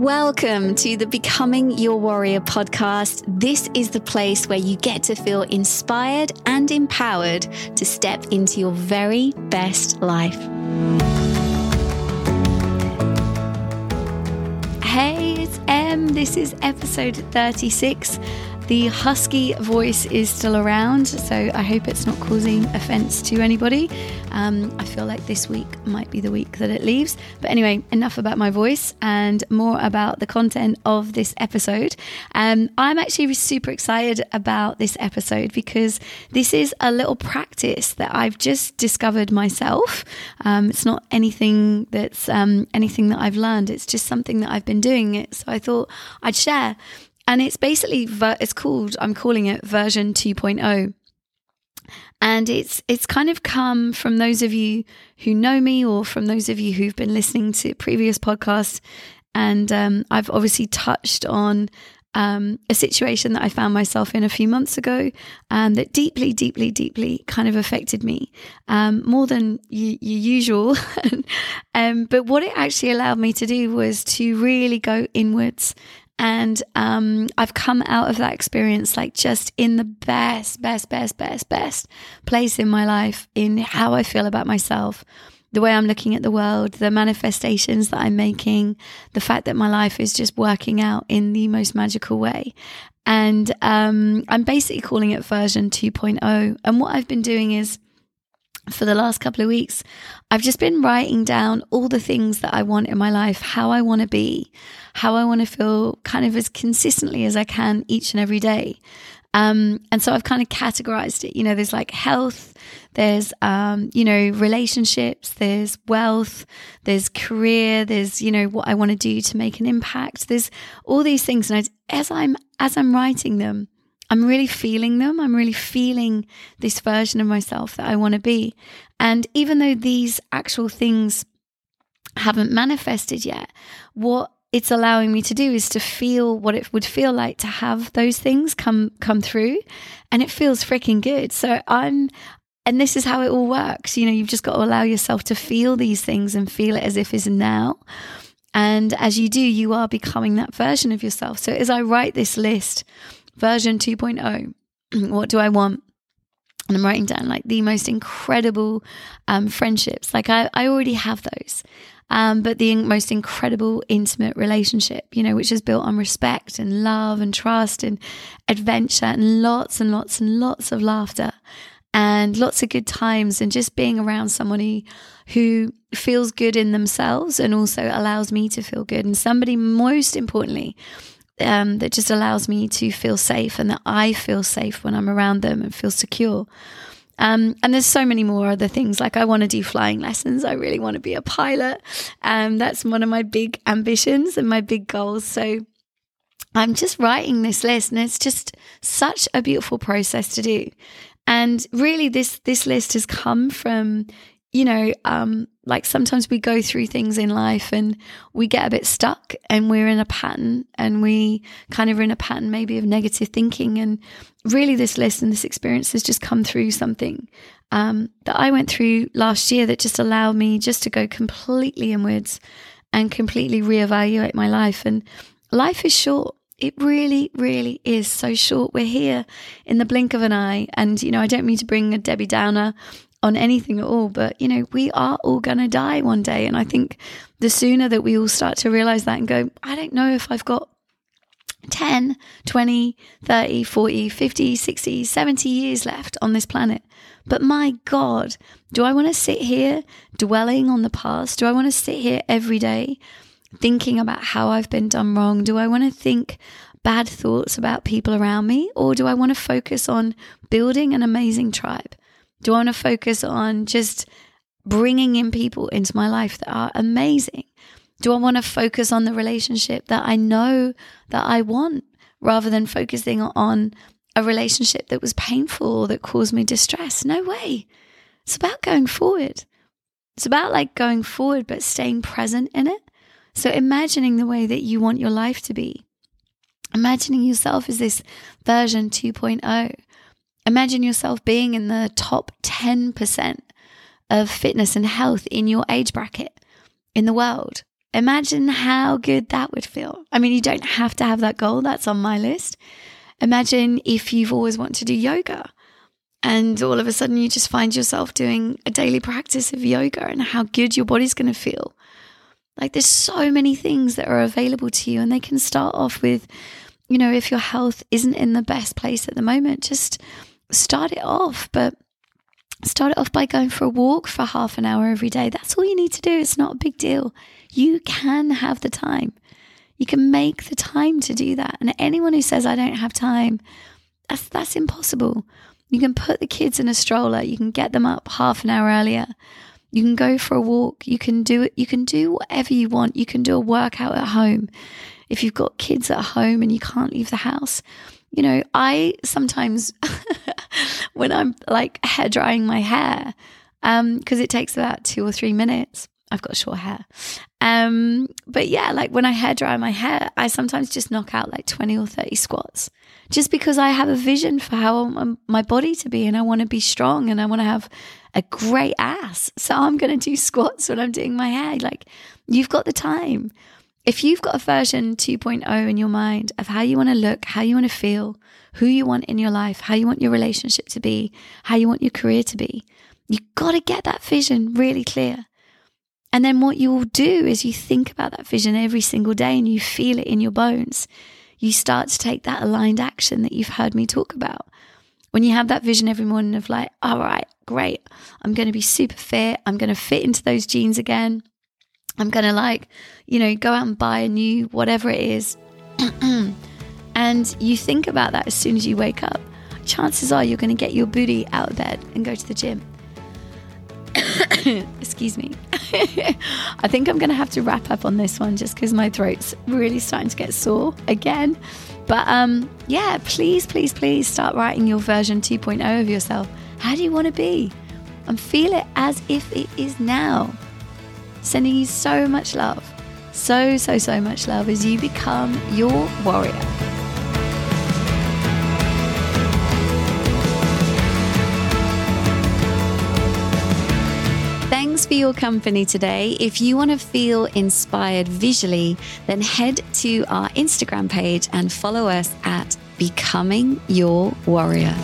Welcome to the Becoming Your Warrior podcast. This is the place where you get to feel inspired and empowered to step into your very best life. Hey, it's Em. This is episode 36. The husky voice is still around, so I hope it's not causing offense to anybody. Um, I feel like this week might be the week that it leaves. But anyway, enough about my voice and more about the content of this episode. Um, I'm actually super excited about this episode because this is a little practice that I've just discovered myself. Um, it's not anything that's um, anything that I've learned. It's just something that I've been doing it. So I thought I'd share and it's basically it's called I'm calling it version 2.0 and it's it's kind of come from those of you who know me or from those of you who've been listening to previous podcasts and um, I've obviously touched on um, a situation that I found myself in a few months ago um, that deeply, deeply, deeply kind of affected me um, more than y- your usual. um, but what it actually allowed me to do was to really go inwards and um, I've come out of that experience like just in the best, best, best, best, best place in my life in how I feel about myself, the way I'm looking at the world, the manifestations that I'm making, the fact that my life is just working out in the most magical way. And um, I'm basically calling it version 2.0. And what I've been doing is, for the last couple of weeks, I've just been writing down all the things that I want in my life, how I want to be, how I want to feel kind of as consistently as I can each and every day. Um, and so I've kind of categorized it. You know, there's like health, there's, um, you know, relationships, there's wealth, there's career, there's, you know, what I want to do to make an impact. There's all these things. And as I'm, as I'm writing them, I'm really feeling them. I'm really feeling this version of myself that I want to be. And even though these actual things haven't manifested yet, what it's allowing me to do is to feel what it would feel like to have those things come come through and it feels freaking good. So I'm and this is how it all works. You know, you've just got to allow yourself to feel these things and feel it as if it's now. And as you do, you are becoming that version of yourself. So as I write this list, version 2.0. what do I want? And I'm writing down like the most incredible um, friendships. Like I, I already have those. Um, but the most incredible intimate relationship, you know, which is built on respect and love and trust and adventure and lots and lots and lots of laughter and lots of good times and just being around somebody who feels good in themselves and also allows me to feel good. And somebody, most importantly, um, that just allows me to feel safe and that I feel safe when I'm around them and feel secure. Um, and there's so many more other things. Like I want to do flying lessons. I really want to be a pilot. Um, that's one of my big ambitions and my big goals. So I'm just writing this list, and it's just such a beautiful process to do. And really, this this list has come from you know, um, like sometimes we go through things in life and we get a bit stuck and we're in a pattern and we kind of are in a pattern maybe of negative thinking. And really, this lesson, this experience has just come through something um, that I went through last year that just allowed me just to go completely inwards and completely reevaluate my life. And life is short. It really, really is so short. We're here in the blink of an eye. And, you know, I don't mean to bring a Debbie Downer on anything at all. But, you know, we are all going to die one day. And I think the sooner that we all start to realize that and go, I don't know if I've got 10, 20, 30, 40, 50, 60, 70 years left on this planet. But my God, do I want to sit here dwelling on the past? Do I want to sit here every day thinking about how I've been done wrong? Do I want to think bad thoughts about people around me? Or do I want to focus on building an amazing tribe? Do I want to focus on just bringing in people into my life that are amazing? Do I want to focus on the relationship that I know that I want rather than focusing on a relationship that was painful that caused me distress? No way. It's about going forward. It's about like going forward, but staying present in it. So imagining the way that you want your life to be. Imagining yourself as this version 2.0 Imagine yourself being in the top 10% of fitness and health in your age bracket in the world. Imagine how good that would feel. I mean, you don't have to have that goal, that's on my list. Imagine if you've always wanted to do yoga and all of a sudden you just find yourself doing a daily practice of yoga and how good your body's going to feel. Like there's so many things that are available to you, and they can start off with, you know, if your health isn't in the best place at the moment, just start it off. But start it off by going for a walk for half an hour every day. That's all you need to do. It's not a big deal. You can have the time. You can make the time to do that. And anyone who says, I don't have time, that's, that's impossible. You can put the kids in a stroller, you can get them up half an hour earlier. You can go for a walk. You can do it. You can do whatever you want. You can do a workout at home. If you've got kids at home and you can't leave the house, you know, I sometimes, when I'm like hair drying my hair, because um, it takes about two or three minutes, I've got short hair. Um, but yeah, like when I hair dry my hair, I sometimes just knock out like 20 or 30 squats just because I have a vision for how I want my body to be and I want to be strong and I want to have a great ass. So I'm going to do squats when I'm doing my hair. Like you've got the time. If you've got a version 2.0 in your mind of how you want to look, how you want to feel, who you want in your life, how you want your relationship to be, how you want your career to be, you've got to get that vision really clear. And then what you will do is you think about that vision every single day and you feel it in your bones. You start to take that aligned action that you've heard me talk about. When you have that vision every morning of like, all right, great, I'm going to be super fit. I'm going to fit into those jeans again. I'm going to like, you know, go out and buy a new whatever it is. and you think about that as soon as you wake up. Chances are you're going to get your booty out of bed and go to the gym. Excuse me. I think I'm going to have to wrap up on this one just because my throat's really starting to get sore again. But um, yeah, please, please, please start writing your version 2.0 of yourself. How do you want to be? And feel it as if it is now. Sending you so much love. So, so, so much love as you become your warrior. Thanks for your company today. If you want to feel inspired visually, then head to our Instagram page and follow us at Becoming Your Warrior.